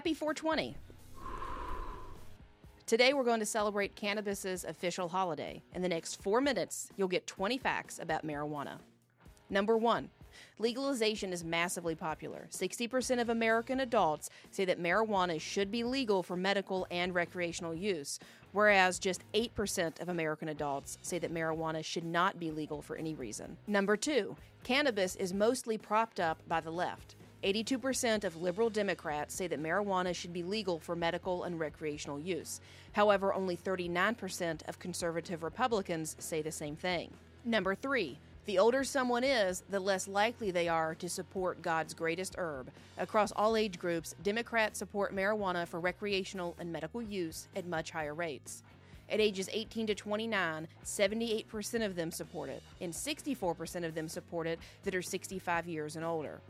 Happy 420. Today, we're going to celebrate cannabis's official holiday. In the next four minutes, you'll get 20 facts about marijuana. Number one, legalization is massively popular. 60% of American adults say that marijuana should be legal for medical and recreational use, whereas just 8% of American adults say that marijuana should not be legal for any reason. Number two, cannabis is mostly propped up by the left. 82% of liberal Democrats say that marijuana should be legal for medical and recreational use. However, only 39% of conservative Republicans say the same thing. Number three, the older someone is, the less likely they are to support God's greatest herb. Across all age groups, Democrats support marijuana for recreational and medical use at much higher rates. At ages 18 to 29, 78% of them support it, and 64% of them support it that are 65 years and older.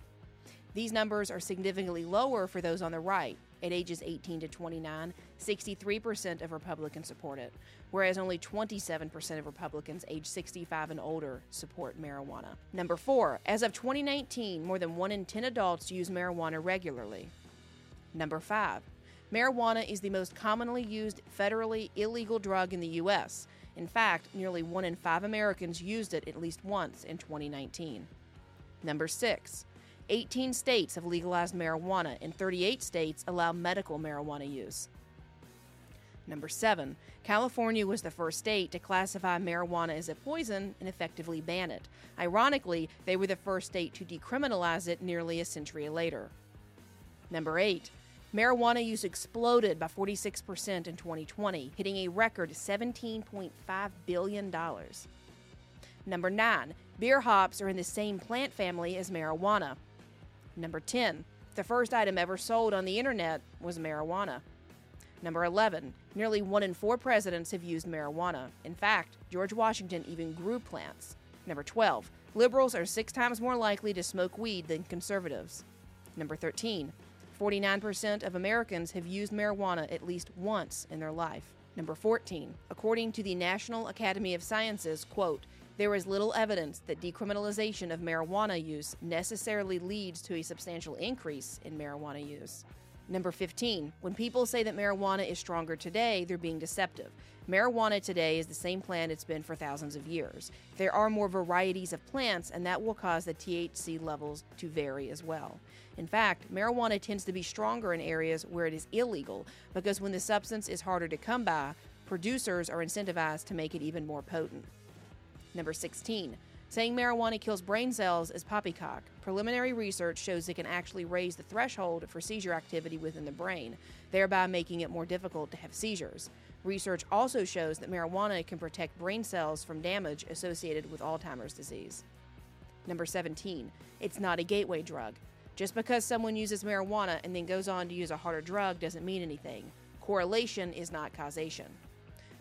These numbers are significantly lower for those on the right. At ages 18 to 29, 63% of Republicans support it, whereas only 27% of Republicans aged 65 and older support marijuana. Number four, as of 2019, more than 1 in 10 adults use marijuana regularly. Number five, marijuana is the most commonly used federally illegal drug in the U.S. In fact, nearly 1 in 5 Americans used it at least once in 2019. Number six, 18 states have legalized marijuana, and 38 states allow medical marijuana use. Number seven, California was the first state to classify marijuana as a poison and effectively ban it. Ironically, they were the first state to decriminalize it nearly a century later. Number eight, marijuana use exploded by 46% in 2020, hitting a record $17.5 billion. Number nine, beer hops are in the same plant family as marijuana. Number 10, the first item ever sold on the internet was marijuana. Number 11, nearly one in four presidents have used marijuana. In fact, George Washington even grew plants. Number 12, liberals are six times more likely to smoke weed than conservatives. Number 13, 49% of Americans have used marijuana at least once in their life. Number 14, according to the National Academy of Sciences, quote, there is little evidence that decriminalization of marijuana use necessarily leads to a substantial increase in marijuana use. Number 15. When people say that marijuana is stronger today, they're being deceptive. Marijuana today is the same plant it's been for thousands of years. There are more varieties of plants, and that will cause the THC levels to vary as well. In fact, marijuana tends to be stronger in areas where it is illegal because when the substance is harder to come by, producers are incentivized to make it even more potent. Number 16. Saying marijuana kills brain cells is poppycock. Preliminary research shows it can actually raise the threshold for seizure activity within the brain, thereby making it more difficult to have seizures. Research also shows that marijuana can protect brain cells from damage associated with Alzheimer's disease. Number 17. It's not a gateway drug. Just because someone uses marijuana and then goes on to use a harder drug doesn't mean anything. Correlation is not causation.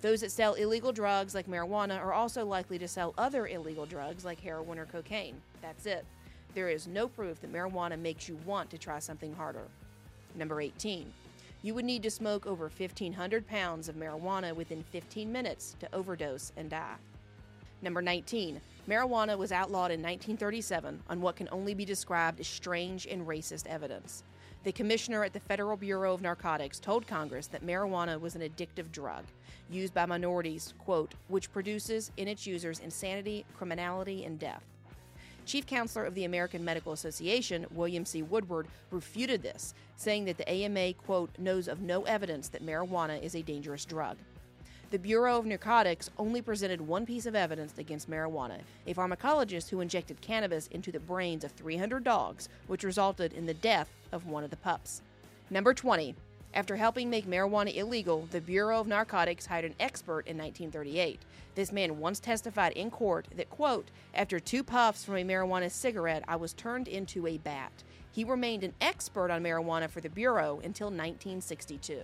Those that sell illegal drugs like marijuana are also likely to sell other illegal drugs like heroin or cocaine. That's it. There is no proof that marijuana makes you want to try something harder. Number 18. You would need to smoke over 1,500 pounds of marijuana within 15 minutes to overdose and die. Number 19. Marijuana was outlawed in 1937 on what can only be described as strange and racist evidence. The commissioner at the Federal Bureau of Narcotics told Congress that marijuana was an addictive drug used by minorities, quote, which produces in its users insanity, criminality, and death. Chief counselor of the American Medical Association, William C. Woodward, refuted this, saying that the AMA, quote, knows of no evidence that marijuana is a dangerous drug. The Bureau of Narcotics only presented one piece of evidence against marijuana a pharmacologist who injected cannabis into the brains of 300 dogs, which resulted in the death of one of the pups. Number 20. After helping make marijuana illegal, the Bureau of Narcotics hired an expert in 1938. This man once testified in court that, quote, after two puffs from a marijuana cigarette, I was turned into a bat. He remained an expert on marijuana for the Bureau until 1962.